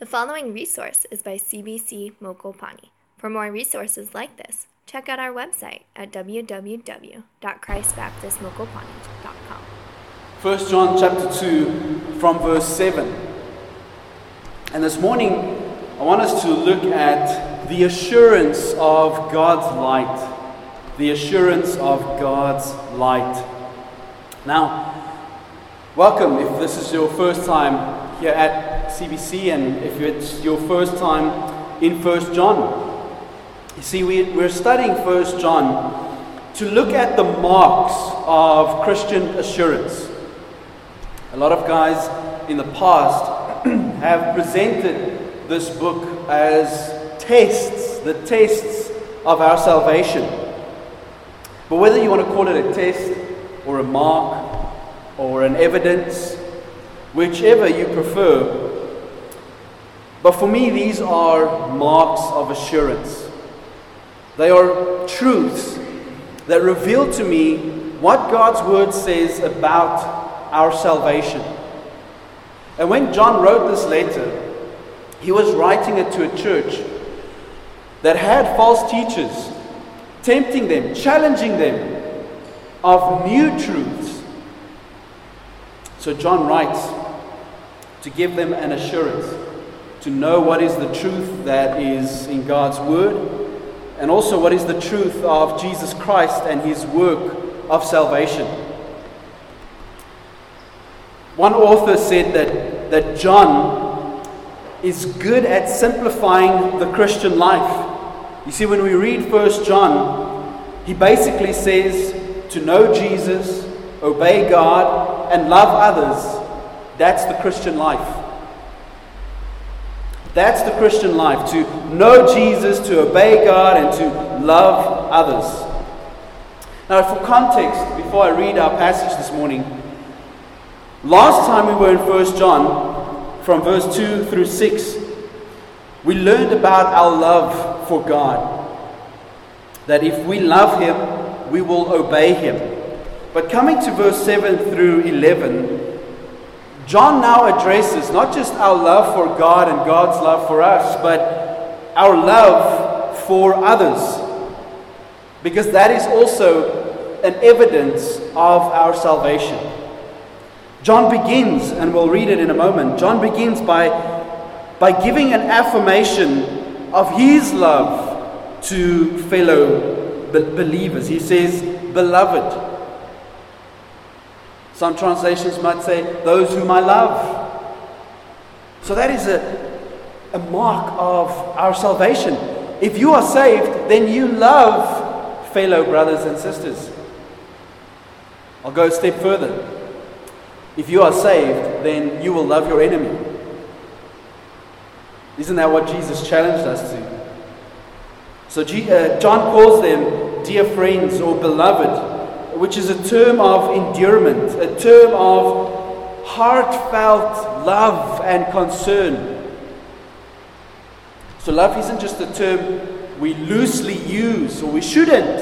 The following resource is by CBC Mokopani. For more resources like this, check out our website at www.christbaptistmokopani.com. 1 John chapter 2 from verse 7. And this morning, I want us to look at the assurance of God's light. The assurance of God's light. Now, welcome if this is your first time here at CBC and if it's your first time in 1 John. You see, we, we're studying 1 John to look at the marks of Christian assurance. A lot of guys in the past have presented this book as tests, the tests of our salvation. But whether you want to call it a test or a mark or an evidence, whichever you prefer, but for me, these are marks of assurance. They are truths that reveal to me what God's word says about our salvation. And when John wrote this letter, he was writing it to a church that had false teachers, tempting them, challenging them of new truths. So John writes to give them an assurance to know what is the truth that is in God's Word, and also what is the truth of Jesus Christ and His work of salvation. One author said that, that John is good at simplifying the Christian life. You see, when we read First John, he basically says to know Jesus, obey God, and love others. That's the Christian life. That's the Christian life to know Jesus, to obey God, and to love others. Now, for context, before I read our passage this morning, last time we were in 1 John, from verse 2 through 6, we learned about our love for God. That if we love Him, we will obey Him. But coming to verse 7 through 11, John now addresses not just our love for God and God's love for us, but our love for others. Because that is also an evidence of our salvation. John begins, and we'll read it in a moment. John begins by, by giving an affirmation of his love to fellow believers. He says, Beloved. Some translations might say, Those whom I love. So that is a, a mark of our salvation. If you are saved, then you love fellow brothers and sisters. I'll go a step further. If you are saved, then you will love your enemy. Isn't that what Jesus challenged us to? So uh, John calls them dear friends or beloved which is a term of endearment, a term of heartfelt love and concern. So, love isn't just a term we loosely use, or we shouldn't.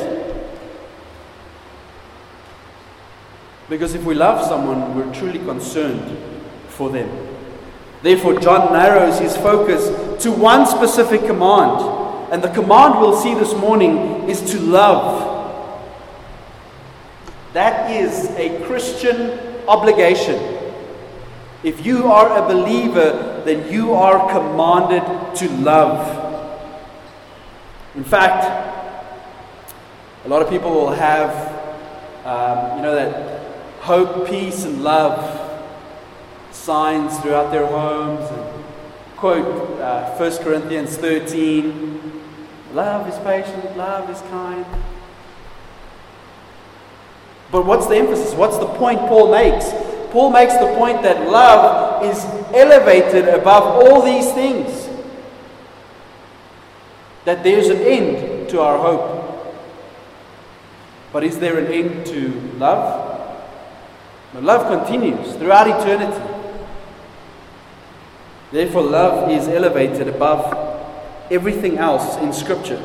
Because if we love someone, we're truly concerned for them. Therefore, John narrows his focus to one specific command. And the command we'll see this morning is to love. That is a Christian obligation. If you are a believer, then you are commanded to love. In fact, a lot of people will have, um, you know, that hope, peace, and love signs throughout their homes. And quote uh, 1 Corinthians 13 Love is patient, love is kind. But what's the emphasis? What's the point Paul makes? Paul makes the point that love is elevated above all these things. That there's an end to our hope. But is there an end to love? No, love continues throughout eternity. Therefore, love is elevated above everything else in Scripture.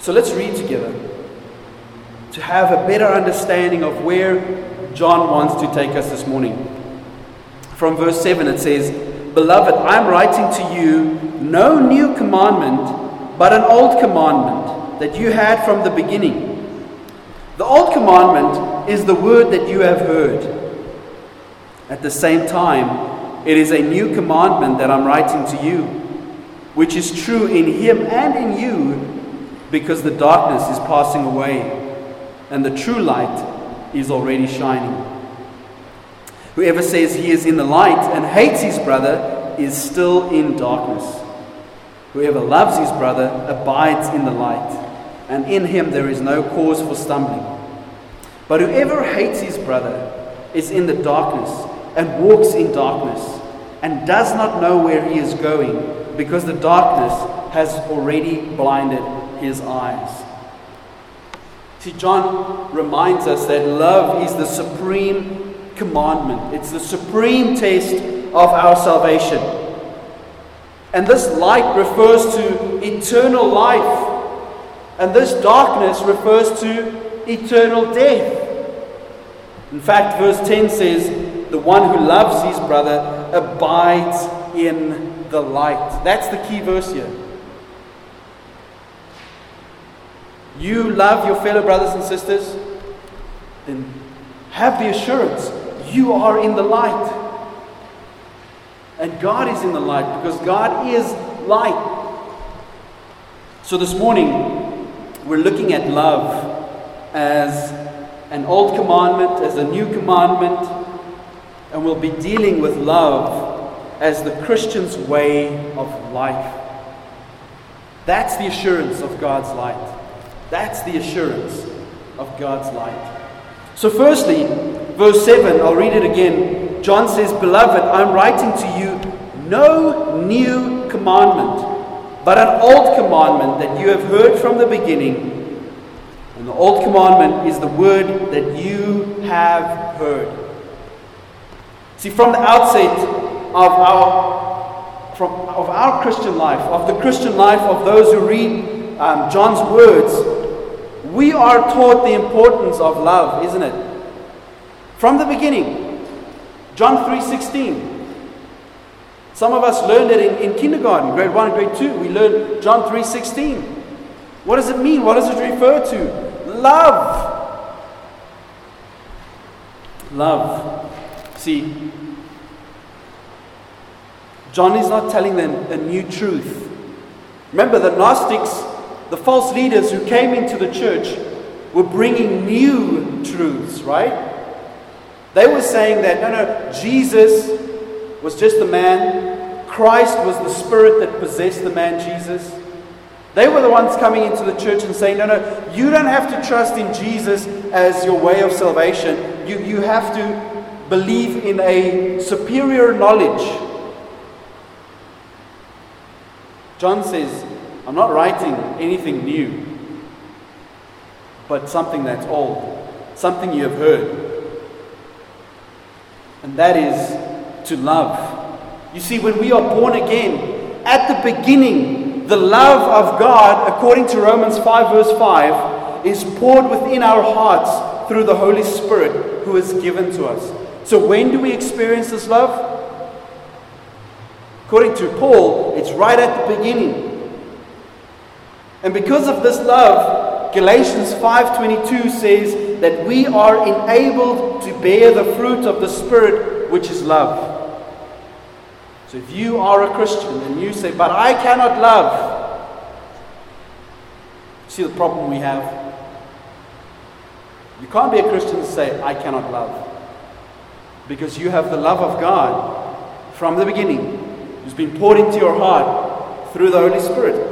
So let's read together to have a better understanding of where John wants to take us this morning. from verse 7, it says, Beloved, I am writing to you no new commandment, but an old commandment that you had from the beginning. The old commandment is the word that you have heard. At the same time, it is a new commandment that I'm writing to you, which is true in him and in you, because the darkness is passing away and the true light is already shining. Whoever says he is in the light and hates his brother is still in darkness. Whoever loves his brother abides in the light and in him there is no cause for stumbling. But whoever hates his brother is in the darkness and walks in darkness and does not know where he is going because the darkness has already blinded his eyes. See, John reminds us that love is the supreme commandment, it's the supreme test of our salvation. And this light refers to eternal life and this darkness refers to eternal death. In fact, verse 10 says, The one who loves his brother abides in the light. That's the key verse here. You love your fellow brothers and sisters, then have the assurance you are in the light. And God is in the light because God is light. So this morning, we're looking at love as an old commandment, as a new commandment, and we'll be dealing with love as the Christian's way of life. That's the assurance of God's light. That's the assurance of God's light. So, firstly, verse 7, I'll read it again. John says, Beloved, I'm writing to you no new commandment but an old commandment that you have heard from the beginning. And the old commandment is the word that you have heard. See, from the outset of our, from, of our Christian life, of the Christian life of those who read um, John's words, we are taught the importance of love, isn't it? From the beginning. John 3:16 some of us learned it in, in kindergarten, grade 1 grade 2. We learned John 3.16. What does it mean? What does it refer to? Love. Love. See, John is not telling them a new truth. Remember, the Gnostics, the false leaders who came into the church, were bringing new truths, right? They were saying that, no, no, Jesus was just a man. Christ was the spirit that possessed the man Jesus. They were the ones coming into the church and saying, No, no, you don't have to trust in Jesus as your way of salvation. You, you have to believe in a superior knowledge. John says, I'm not writing anything new, but something that's old, something you have heard. And that is to love. You see, when we are born again, at the beginning, the love of God, according to Romans 5, verse 5, is poured within our hearts through the Holy Spirit who is given to us. So, when do we experience this love? According to Paul, it's right at the beginning. And because of this love, Galatians 5:22 says that we are enabled to bear the fruit of the spirit, which is love. So if you are a Christian and you say, But I cannot love, see the problem we have? You can't be a Christian and say, I cannot love. Because you have the love of God from the beginning, who's been poured into your heart through the Holy Spirit.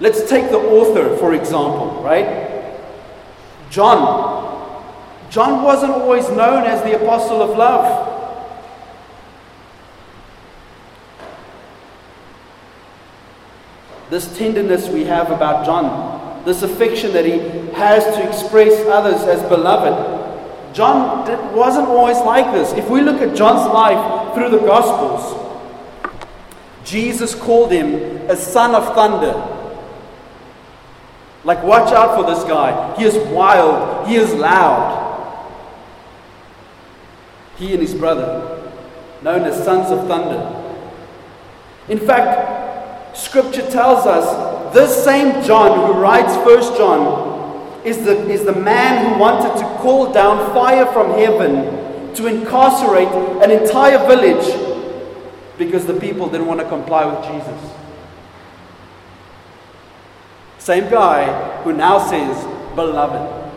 Let's take the author, for example, right? John. John wasn't always known as the apostle of love. this tenderness we have about John, this affection that he has to express others as beloved. John wasn't always like this. If we look at John's life through the Gospels, Jesus called him a son of thunder. Like, watch out for this guy. He is wild, he is loud. He and his brother, known as sons of thunder. In fact, scripture tells us this same John who writes First John is the, is the man who wanted to call down fire from heaven to incarcerate an entire village because the people didn't want to comply with Jesus. Same guy who now says, beloved.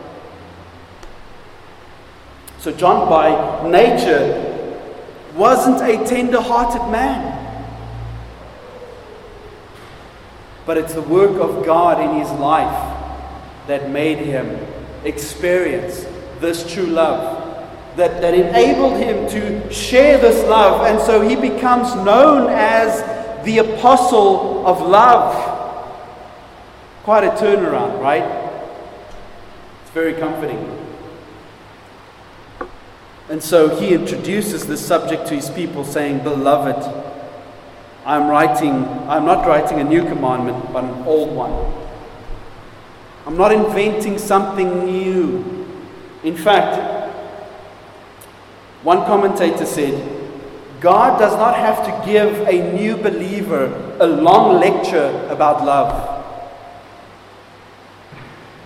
So, John, by nature, wasn't a tender hearted man. But it's the work of God in his life that made him experience this true love that, that enabled him to share this love. And so he becomes known as the apostle of love. Quite a turnaround, right? It's very comforting. And so he introduces this subject to his people, saying, Beloved, I'm writing, I'm not writing a new commandment, but an old one. I'm not inventing something new. In fact, one commentator said, God does not have to give a new believer a long lecture about love.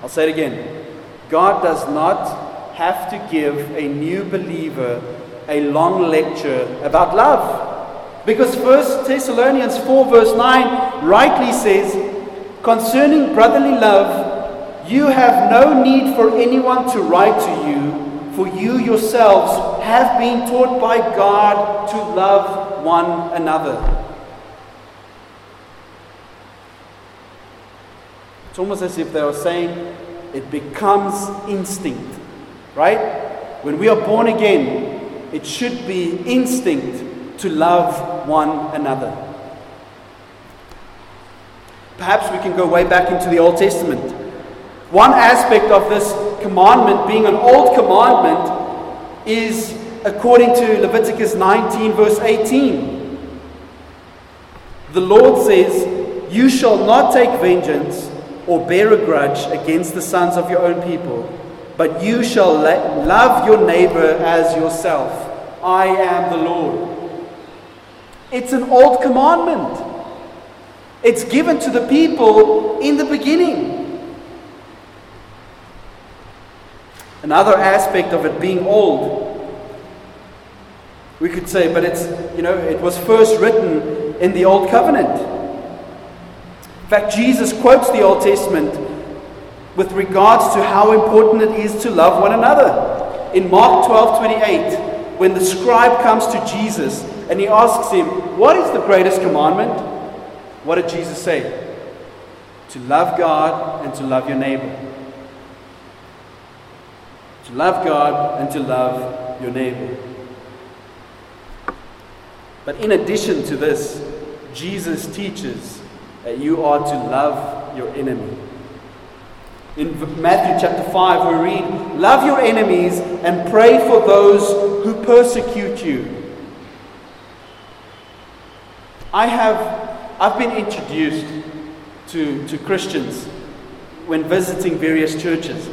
I'll say it again. God does not have to give a new believer a long lecture about love. Because 1 Thessalonians 4, verse 9, rightly says, Concerning brotherly love, you have no need for anyone to write to you for you yourselves have been taught by God to love one another. It's almost as if they are saying it becomes instinct, right? When we are born again, it should be instinct to love one another. Perhaps we can go way back into the Old Testament. One aspect of this commandment, being an old commandment, is according to Leviticus 19, verse 18. The Lord says, You shall not take vengeance or bear a grudge against the sons of your own people, but you shall love your neighbor as yourself. I am the Lord. It's an old commandment. It's given to the people in the beginning. Another aspect of it being old, we could say, but it's, you know, it was first written in the Old Covenant. In fact, Jesus quotes the Old Testament with regards to how important it is to love one another. In Mark 12 28, when the scribe comes to Jesus and he asks him, What is the greatest commandment? What did Jesus say? To love God and to love your neighbor to love God and to love your neighbor. But in addition to this, Jesus teaches that you are to love your enemy. In Matthew chapter 5, we read, Love your enemies and pray for those who persecute you. I have I've been introduced to, to Christians when visiting various churches.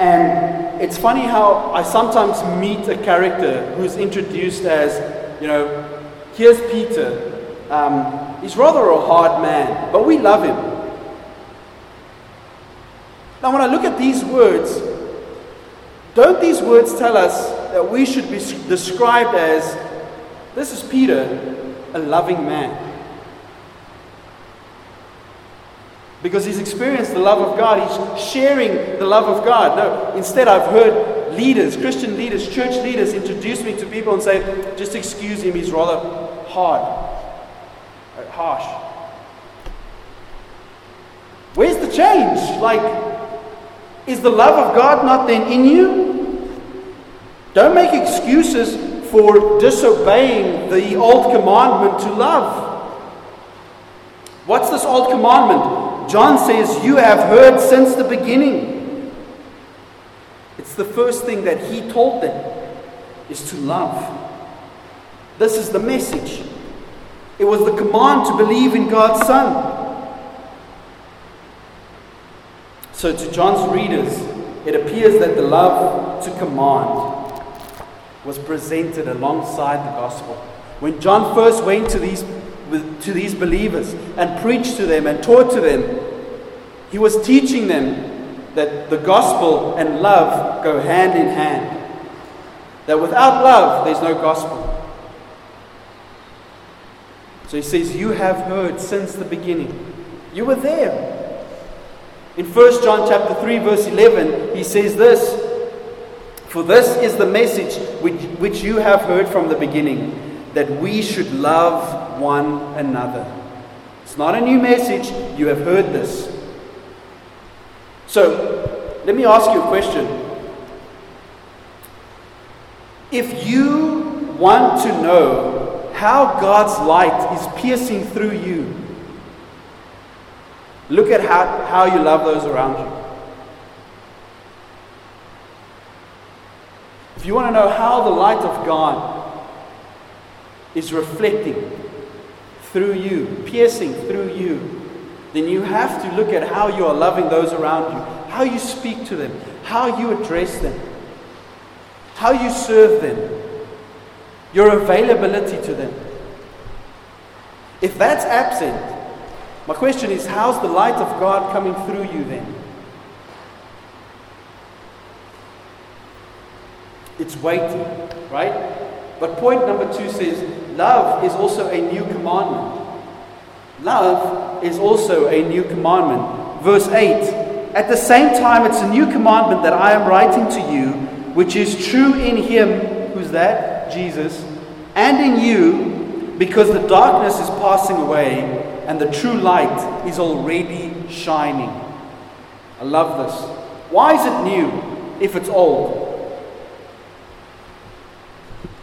And it's funny how I sometimes meet a character who's introduced as, you know, here's Peter. Um, he's rather a hard man, but we love him. Now, when I look at these words, don't these words tell us that we should be described as this is Peter, a loving man? because he's experienced the love of God. He's sharing the love of God. No, instead, I've heard leaders, Christian leaders, church leaders, introduce me to people and say, just excuse him, he's rather hard, harsh. Where's the change? Like, is the love of God not then in you? Don't make excuses for disobeying the old commandment to love. What's this old commandment? John says, You have heard since the beginning. It's the first thing that he told them is to love. This is the message. It was the command to believe in God's Son. So, to John's readers, it appears that the love to command was presented alongside the gospel. When John first went to these, to these believers and preached to them and taught to them, he was teaching them that the gospel and love go hand in hand. That without love, there's no gospel. So he says, You have heard since the beginning. You were there. In 1 John chapter 3, verse 11, he says this For this is the message which, which you have heard from the beginning, that we should love one another. It's not a new message, you have heard this. So, let me ask you a question. If you want to know how God's light is piercing through you, look at how, how you love those around you. If you want to know how the light of God is reflecting through you, piercing through you, then you have to look at how you are loving those around you, how you speak to them, how you address them how you serve them, your availability to them. If that's absent, my question is how's the light of God coming through you then? It's waiting, right? But point number two says love is also a new commandment. Love is also a new commandment. Verse 8 At the same time, it's a new commandment that I am writing to you which is true in him, who's that? Jesus, and in you, because the darkness is passing away and the true light is already shining. I love this. Why is it new if it's old?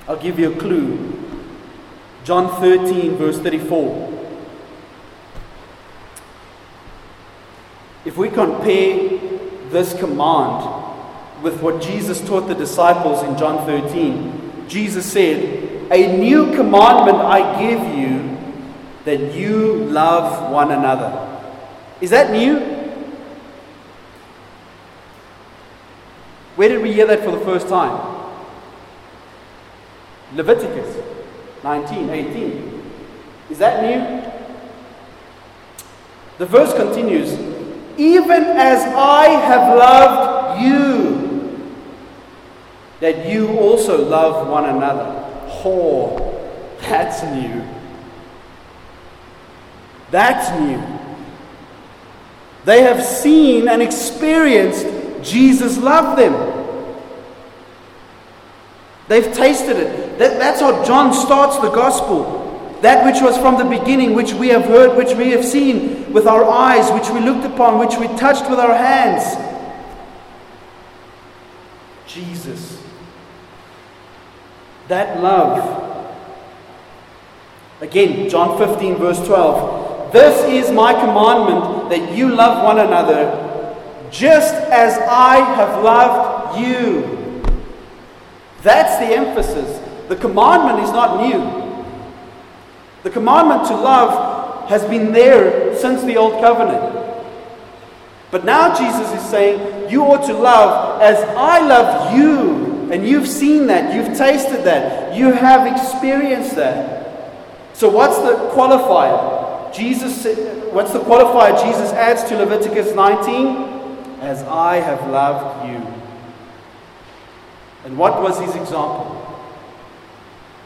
I'll give you a clue. John 13, verse 34. If we compare this command with what Jesus taught the disciples in John 13. Jesus said, A new commandment I give you that you love one another. Is that new? Where did we hear that for the first time? Leviticus 19, 18. Is that new? The verse continues Even as I have loved you that you also love one another. Oh, that's new. That's new. They have seen and experienced Jesus love them. They've tasted it. That, that's how John starts the gospel. That which was from the beginning, which we have heard, which we have seen with our eyes, which we looked upon, which we touched with our hands. Jesus that love. Again, John 15, verse 12. This is my commandment that you love one another just as I have loved you. That's the emphasis. The commandment is not new. The commandment to love has been there since the Old Covenant. But now Jesus is saying, You ought to love as I love you. And you've seen that, you've tasted that, you have experienced that. So, what's the qualifier? Jesus, what's the qualifier Jesus adds to Leviticus 19? As I have loved you. And what was his example?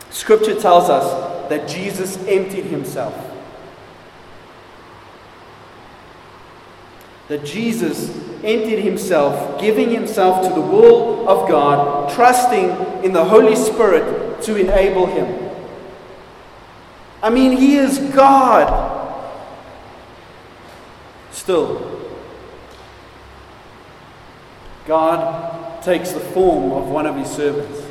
Scripture tells us that Jesus emptied himself. That Jesus emptied himself, giving himself to the will of God, trusting in the Holy Spirit to enable him. I mean, he is God. Still, God takes the form of one of his servants.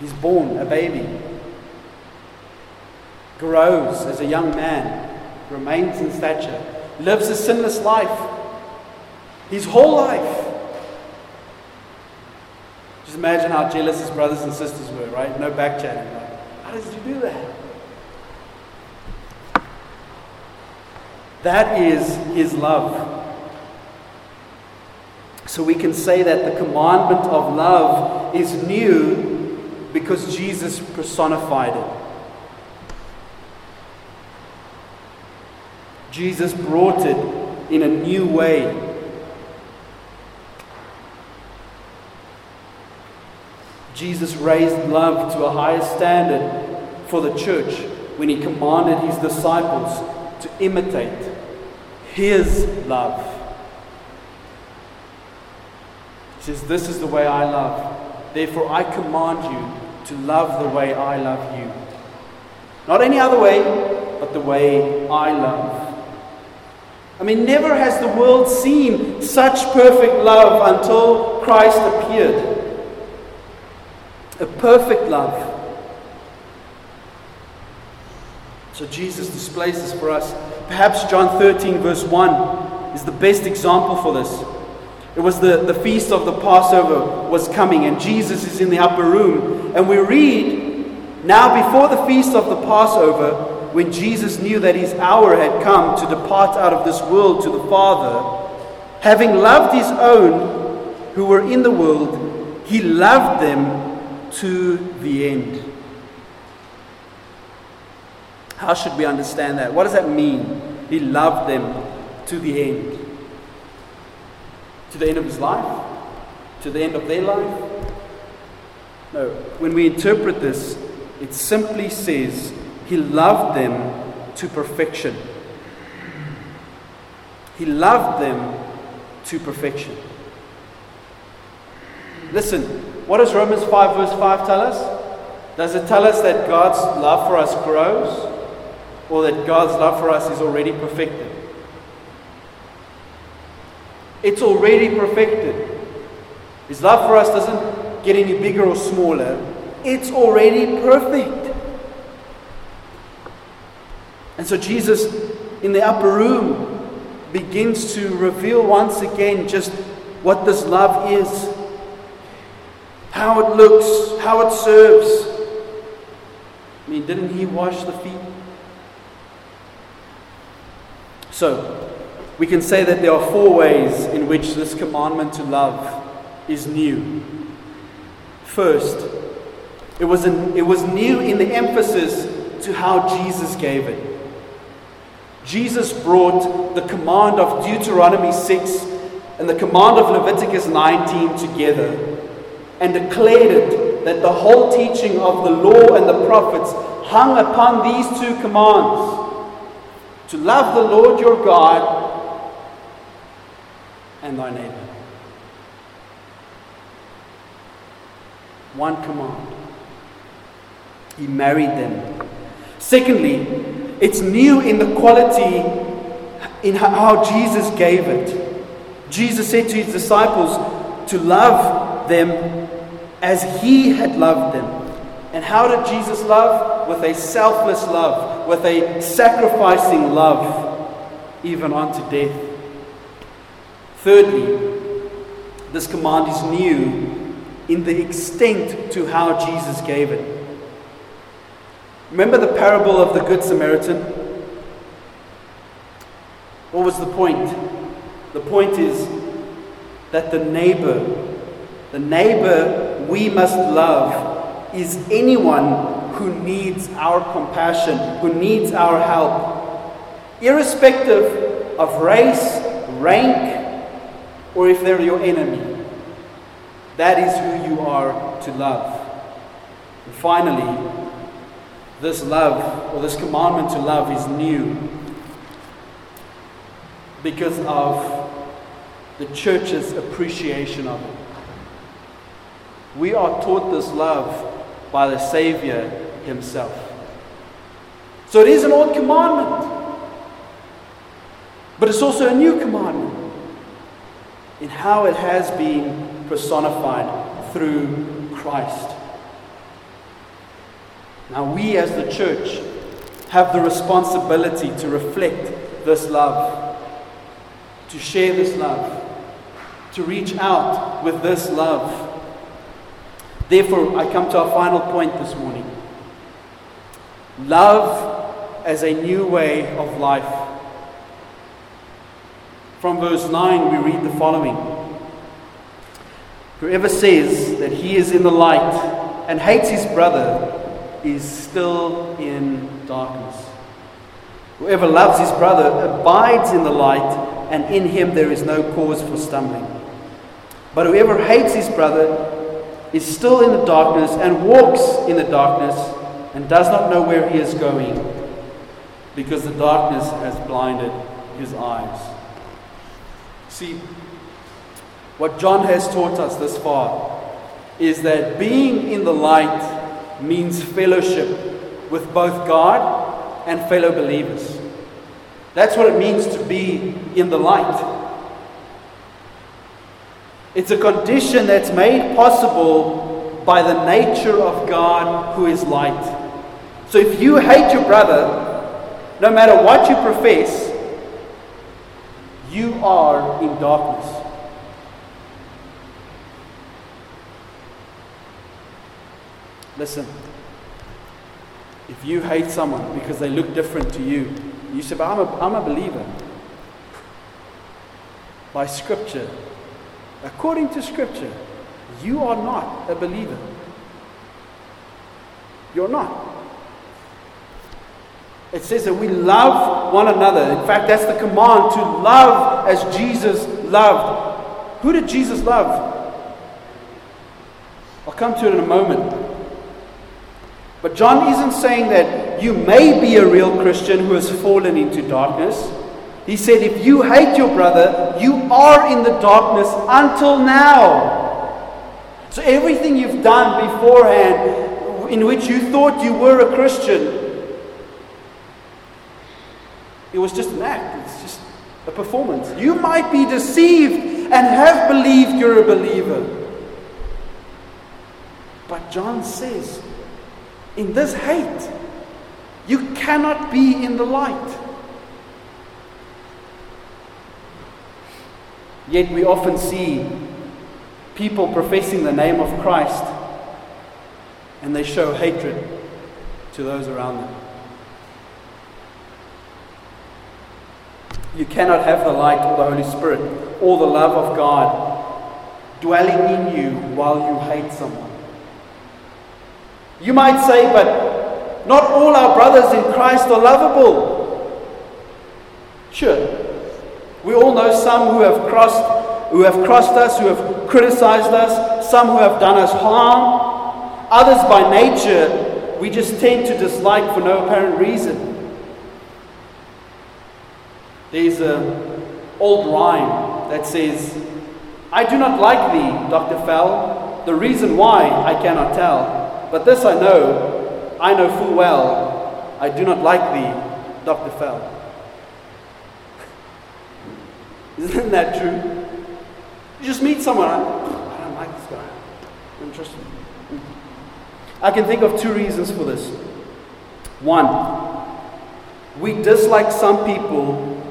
He's born a baby, grows as a young man, remains in stature, lives a sinless life. His whole life. Just imagine how jealous his brothers and sisters were, right? No back chatting. How did you do that? That is his love. So we can say that the commandment of love is new because Jesus personified it. Jesus brought it in a new way. Jesus raised love to a higher standard for the church when he commanded his disciples to imitate his love. He says, This is the way I love. Therefore, I command you to love the way I love you. Not any other way, but the way I love. I mean, never has the world seen such perfect love until Christ appeared. A perfect love. So Jesus displays this for us. Perhaps John 13, verse 1, is the best example for this. It was the, the feast of the Passover was coming, and Jesus is in the upper room. And we read, now before the feast of the Passover, when Jesus knew that his hour had come to depart out of this world to the Father, having loved his own who were in the world, he loved them to the end. How should we understand that? What does that mean? He loved them to the end. To the end of his life? To the end of their life? No. When we interpret this, it simply says he loved them to perfection. He loved them to perfection. Listen, what does Romans 5, verse 5 tell us? Does it tell us that God's love for us grows? or that God's love for us is already perfected. It's already perfected. His love for us doesn't get any bigger or smaller, it's already perfect. And so Jesus in the upper room begins to reveal once again just what this love is, how it looks, how it serves. I mean, didn't he wash the feet? So, we can say that there are four ways in which this commandment to love is new. First, it was, an, it was new in the emphasis to how Jesus gave it. Jesus brought the command of Deuteronomy 6 and the command of Leviticus 19 together and declared it that the whole teaching of the law and the prophets hung upon these two commands to love the Lord your God and thy neighbor. One command. He married them. Secondly, it's new in the quality in how Jesus gave it. Jesus said to his disciples to love them as he had loved them. And how did Jesus love? With a selfless love, with a sacrificing love, even unto death. Thirdly, this command is new in the extent to how Jesus gave it. Remember the parable of the Good Samaritan? What was the point? The point is that the neighbor, the neighbor we must love is anyone who needs our compassion, who needs our help, irrespective of race, rank, or if they're your enemy. That is who you are to love. And finally, this love, or this commandment to love, is new because of the church's appreciation of it. We are taught this love by the Savior Himself. So it is an old commandment, but it's also a new commandment in how it has been personified through Christ. Now, we as the church have the responsibility to reflect this love, to share this love, to reach out with this love. Therefore, I come to our final point this morning. Love as a new way of life. From verse 9, we read the following. Whoever says that he is in the light and hates his brother is still in darkness. Whoever loves his brother abides in the light, and in him there is no cause for stumbling. But whoever hates his brother is still in the darkness and walks in the darkness and does not know where he is going because the darkness has blinded his eyes. See, what John has taught us this far is that being in the light means fellowship with both God and fellow believers. That's what it means to be in the light. It's a condition that's made possible by the nature of God who is light. So if you hate your brother, no matter what you profess, you are in darkness. Listen, if you hate someone because they look different to you, you say, but I'm a, I'm a believer. By Scripture, according to Scripture, you are not a believer. You're not. It says that we love one another. In fact, that's the command to love as Jesus loved. Who did Jesus love? I'll come to it in a moment. But John isn't saying that you may be a real Christian who has fallen into darkness. He said, if you hate your brother, you are in the darkness until now. So everything you've done beforehand, in which you thought you were a Christian, it was just an act, it's just a performance. You might be deceived and have believed you're a believer. But John says, in this hate, you cannot be in the light. Yet we often see people professing the name of Christ and they show hatred to those around them. You cannot have the light or the Holy Spirit or the love of God dwelling in you while you hate someone. You might say, but not all our brothers in Christ are lovable. Sure. We all know some who have crossed, who have crossed us, who have criticized us, some who have done us harm. Others by nature we just tend to dislike for no apparent reason. There's an old rhyme that says, I do not like thee, Dr. Fell. The reason why I cannot tell. But this I know, I know full well, I do not like thee, Dr. Fell. Isn't that true? You just meet someone, I, don't like this guy. Interesting. I can think of two reasons for this. One, we dislike some people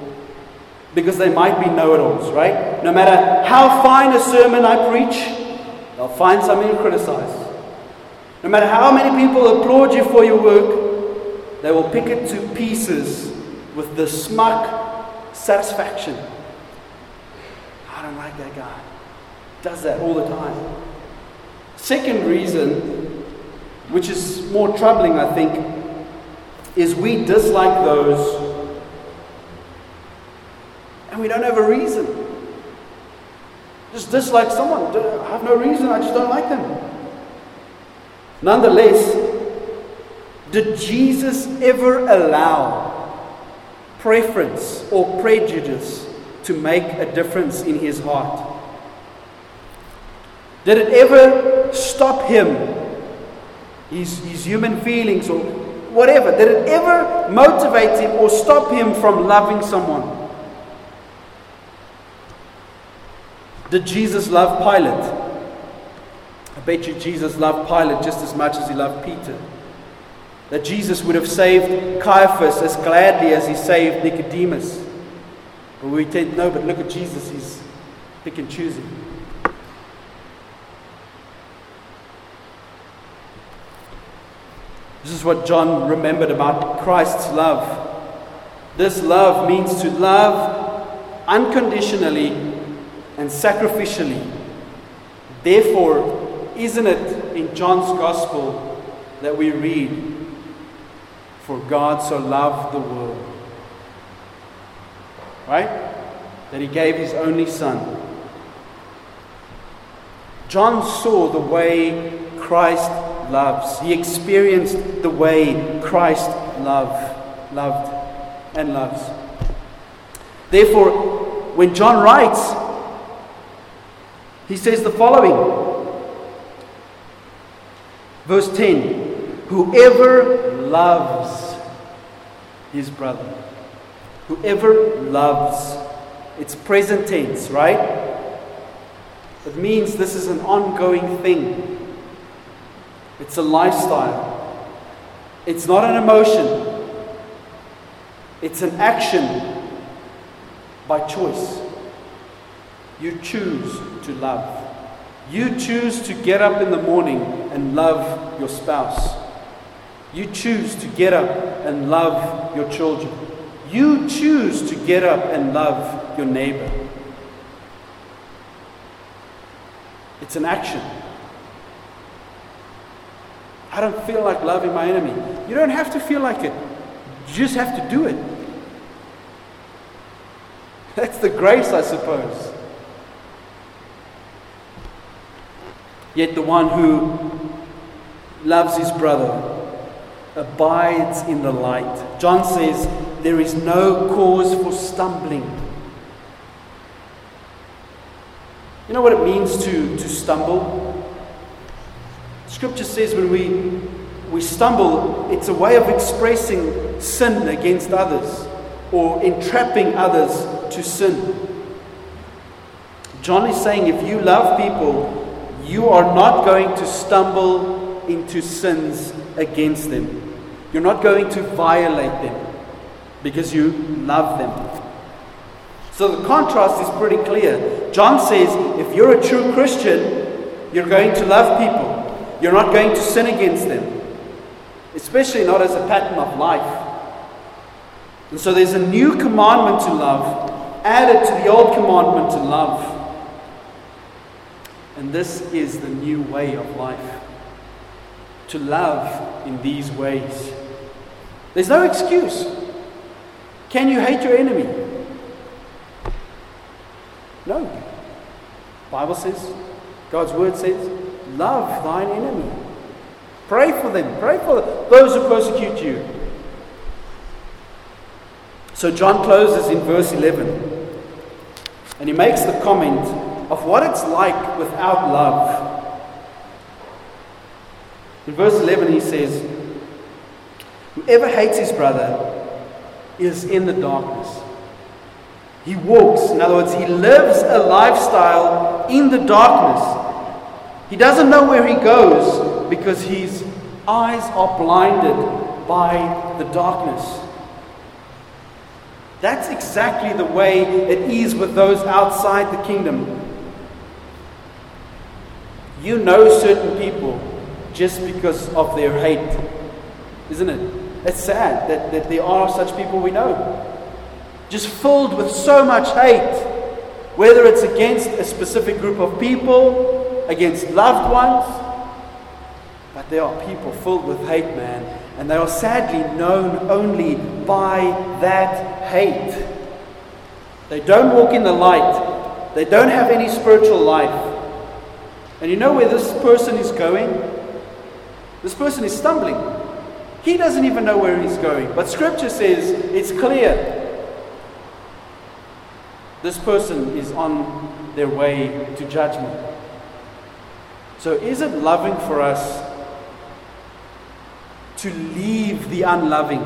because they might be know it alls, right? No matter how fine a sermon I preach, they'll find something to criticize. No matter how many people applaud you for your work, they will pick it to pieces with the smug satisfaction. I don't like that guy. Does that all the time. Second reason, which is more troubling, I think, is we dislike those and we don't have a reason. Just dislike someone. I have no reason, I just don't like them. Nonetheless, did Jesus ever allow preference or prejudice to make a difference in his heart? Did it ever stop him, his, his human feelings or whatever? Did it ever motivate him or stop him from loving someone? Did Jesus love Pilate? Bet you Jesus loved Pilate just as much as he loved Peter. That Jesus would have saved Caiaphas as gladly as he saved Nicodemus. But we tend, no, but look at Jesus, he's pick and choosing. This is what John remembered about Christ's love. This love means to love unconditionally and sacrificially, Therefore, isn't it in John's Gospel that we read, For God so loved the world? Right? That he gave his only Son. John saw the way Christ loves. He experienced the way Christ loved, loved and loves. Therefore, when John writes, he says the following. Verse 10 Whoever loves his brother, whoever loves, it's present tense, right? It means this is an ongoing thing. It's a lifestyle. It's not an emotion. It's an action by choice. You choose to love. You choose to get up in the morning and love your spouse. You choose to get up and love your children. You choose to get up and love your neighbor. It's an action. I don't feel like loving my enemy. You don't have to feel like it, you just have to do it. That's the grace, I suppose. Yet the one who loves his brother abides in the light. John says there is no cause for stumbling. You know what it means to, to stumble? Scripture says when we, we stumble, it's a way of expressing sin against others or entrapping others to sin. John is saying if you love people, you are not going to stumble into sins against them. You're not going to violate them because you love them. So the contrast is pretty clear. John says if you're a true Christian, you're going to love people. You're not going to sin against them, especially not as a pattern of life. And so there's a new commandment to love added to the old commandment to love. And this is the new way of life. To love in these ways. There's no excuse. Can you hate your enemy? No. Bible says, God's word says, love thine enemy. Pray for them. Pray for those who persecute you. So John closes in verse 11. And he makes the comment of what it's like without love. In verse 11, he says, Whoever hates his brother is in the darkness. He walks, in other words, he lives a lifestyle in the darkness. He doesn't know where he goes because his eyes are blinded by the darkness. That's exactly the way it is with those outside the kingdom. You know certain people just because of their hate, isn't it? It's sad that, that there are such people we know. Just filled with so much hate, whether it's against a specific group of people, against loved ones. But there are people filled with hate, man, and they are sadly known only by that hate. They don't walk in the light, they don't have any spiritual life. And you know where this person is going? This person is stumbling. He doesn't even know where he's going. But scripture says it's clear. This person is on their way to judgment. So, is it loving for us to leave the unloving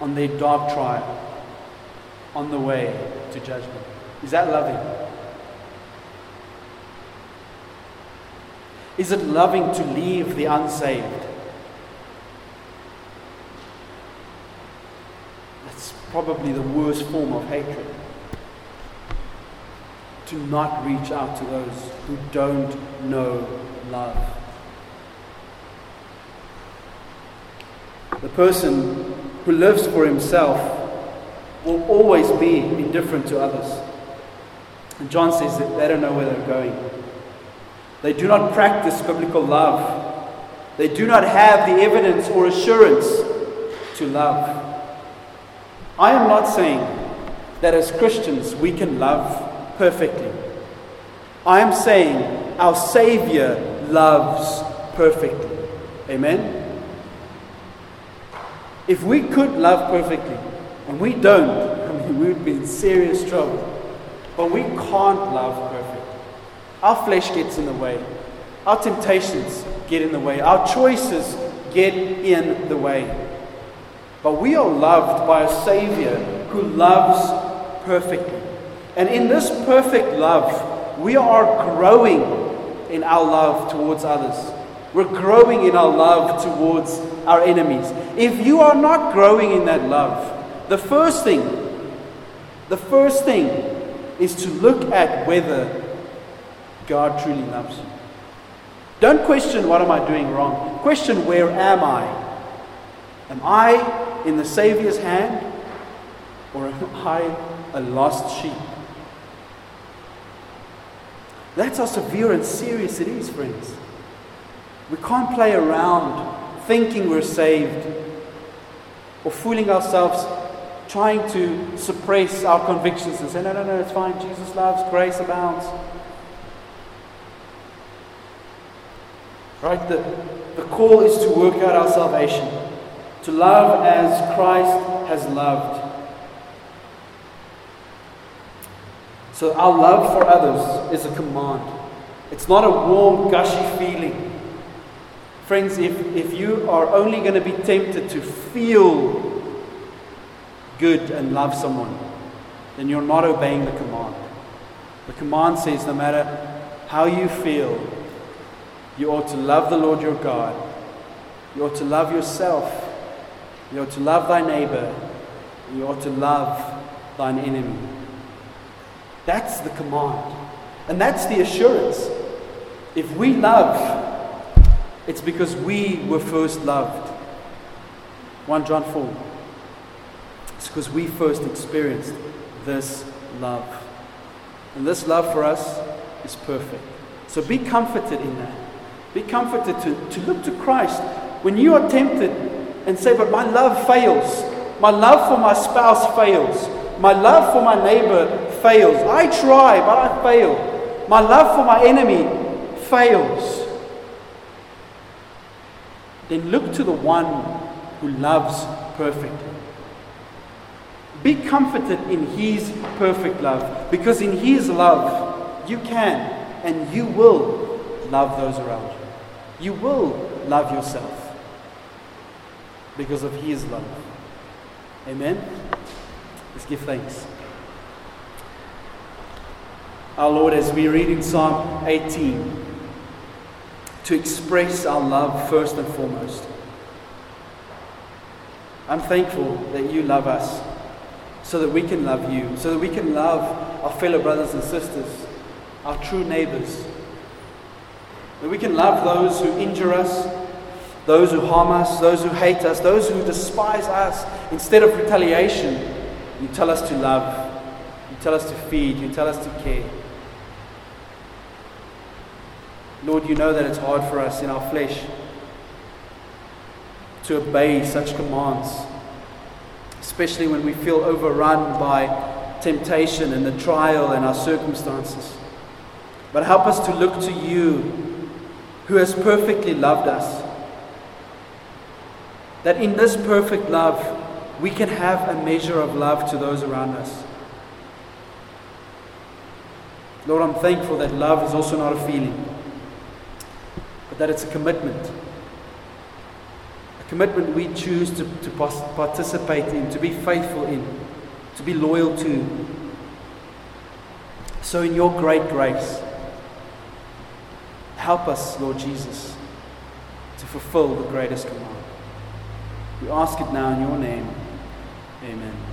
on their dark trial, on the way to judgment? Is that loving? Is it loving to leave the unsaved? That's probably the worst form of hatred. To not reach out to those who don't know love. The person who lives for himself will always be indifferent to others. And John says that they don't know where they're going. They do not practice biblical love. They do not have the evidence or assurance to love. I am not saying that as Christians we can love perfectly. I am saying our Savior loves perfectly. Amen? If we could love perfectly, and we don't, I mean, we would be in serious trouble. But we can't love perfectly. Our flesh gets in the way, our temptations get in the way, our choices get in the way. But we are loved by a Savior who loves perfectly. And in this perfect love, we are growing in our love towards others. We're growing in our love towards our enemies. If you are not growing in that love, the first thing, the first thing is to look at whether God truly loves you. Don't question what am I doing wrong. Question where am I? Am I in the Savior's hand or am I a lost sheep? That's how severe and serious it is, friends. We can't play around thinking we're saved or fooling ourselves trying to suppress our convictions and say, no, no, no, it's fine. Jesus loves, grace abounds. Right? The, the call is to work out our salvation, to love as Christ has loved. So, our love for others is a command. It's not a warm, gushy feeling. Friends, if, if you are only going to be tempted to feel good and love someone, then you're not obeying the command. The command says no matter how you feel, you ought to love the Lord your God. You ought to love yourself. You ought to love thy neighbor. You ought to love thine enemy. That's the command. And that's the assurance. If we love, it's because we were first loved. 1 John 4. It's because we first experienced this love. And this love for us is perfect. So be comforted in that. Be comforted to, to look to Christ. When you are tempted and say, But my love fails, my love for my spouse fails, my love for my neighbor fails. I try, but I fail. My love for my enemy fails. Then look to the one who loves perfectly. Be comforted in His perfect love, because in His love, you can and you will love those around you. You will love yourself because of His love. Amen? Let's give thanks. Our Lord, as we read in Psalm 18, to express our love first and foremost. I'm thankful that you love us so that we can love you, so that we can love our fellow brothers and sisters, our true neighbors, that we can love those who injure us, those who harm us, those who hate us, those who despise us. Instead of retaliation, you tell us to love, you tell us to feed, you tell us to care. Lord, you know that it's hard for us in our flesh to obey such commands, especially when we feel overrun by temptation and the trial and our circumstances. But help us to look to you, who has perfectly loved us. That in this perfect love, we can have a measure of love to those around us. Lord, I'm thankful that love is also not a feeling, but that it's a commitment. A commitment we choose to, to participate in, to be faithful in, to be loyal to. So, in your great grace, help us, Lord Jesus, to fulfill the greatest command. We ask it now in your name. Amen.